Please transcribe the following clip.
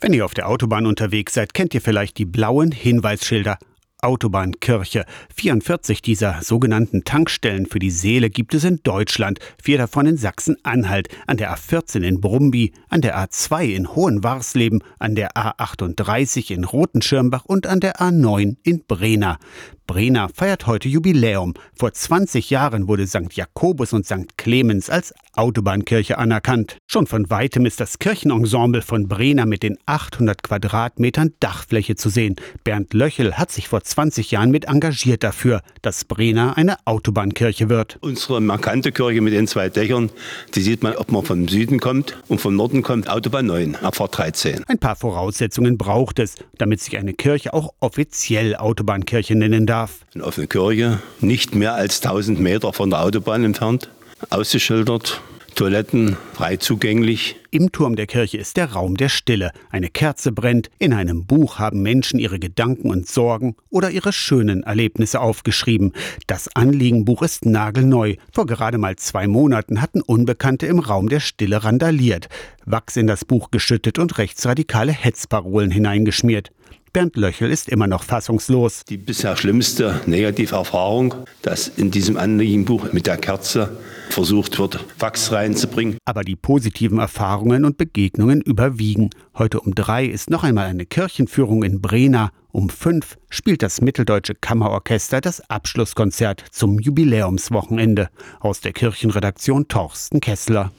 Wenn ihr auf der Autobahn unterwegs seid, kennt ihr vielleicht die blauen Hinweisschilder. Autobahnkirche. 44 dieser sogenannten Tankstellen für die Seele gibt es in Deutschland, vier davon in Sachsen-Anhalt, an der A14 in Brumby, an der A2 in Hohenwarsleben, an der A38 in Rotenschirmbach und an der A9 in Brena. Brena feiert heute Jubiläum. Vor 20 Jahren wurde St. Jakobus und St. Clemens als Autobahnkirche anerkannt. Schon von weitem ist das Kirchenensemble von Brena mit den 800 Quadratmetern Dachfläche zu sehen. Bernd Löchel hat sich vor 20 Jahren mit engagiert dafür, dass Brena eine Autobahnkirche wird. Unsere markante Kirche mit den zwei Dächern, die sieht man, ob man vom Süden kommt und vom Norden kommt Autobahn 9, Abfahrt 13. Ein paar Voraussetzungen braucht es, damit sich eine Kirche auch offiziell Autobahnkirche nennen darf darf. Eine offene Kirche, nicht mehr als 1000 Meter von der Autobahn entfernt, ausgeschildert, Toiletten frei zugänglich. Im Turm der Kirche ist der Raum der Stille. Eine Kerze brennt. In einem Buch haben Menschen ihre Gedanken und Sorgen oder ihre schönen Erlebnisse aufgeschrieben. Das Anliegenbuch ist nagelneu. Vor gerade mal zwei Monaten hatten Unbekannte im Raum der Stille randaliert, Wachs in das Buch geschüttet und rechtsradikale Hetzparolen hineingeschmiert. Bernd Löchel ist immer noch fassungslos. Die bisher schlimmste Negativerfahrung, dass in diesem Anliegenbuch mit der Kerze versucht wird, Wachs reinzubringen. Aber die positiven Erfahrungen und Begegnungen überwiegen. Heute um drei ist noch einmal eine Kirchenführung in Brena. Um fünf spielt das Mitteldeutsche Kammerorchester das Abschlusskonzert zum Jubiläumswochenende. Aus der Kirchenredaktion Torsten Kessler.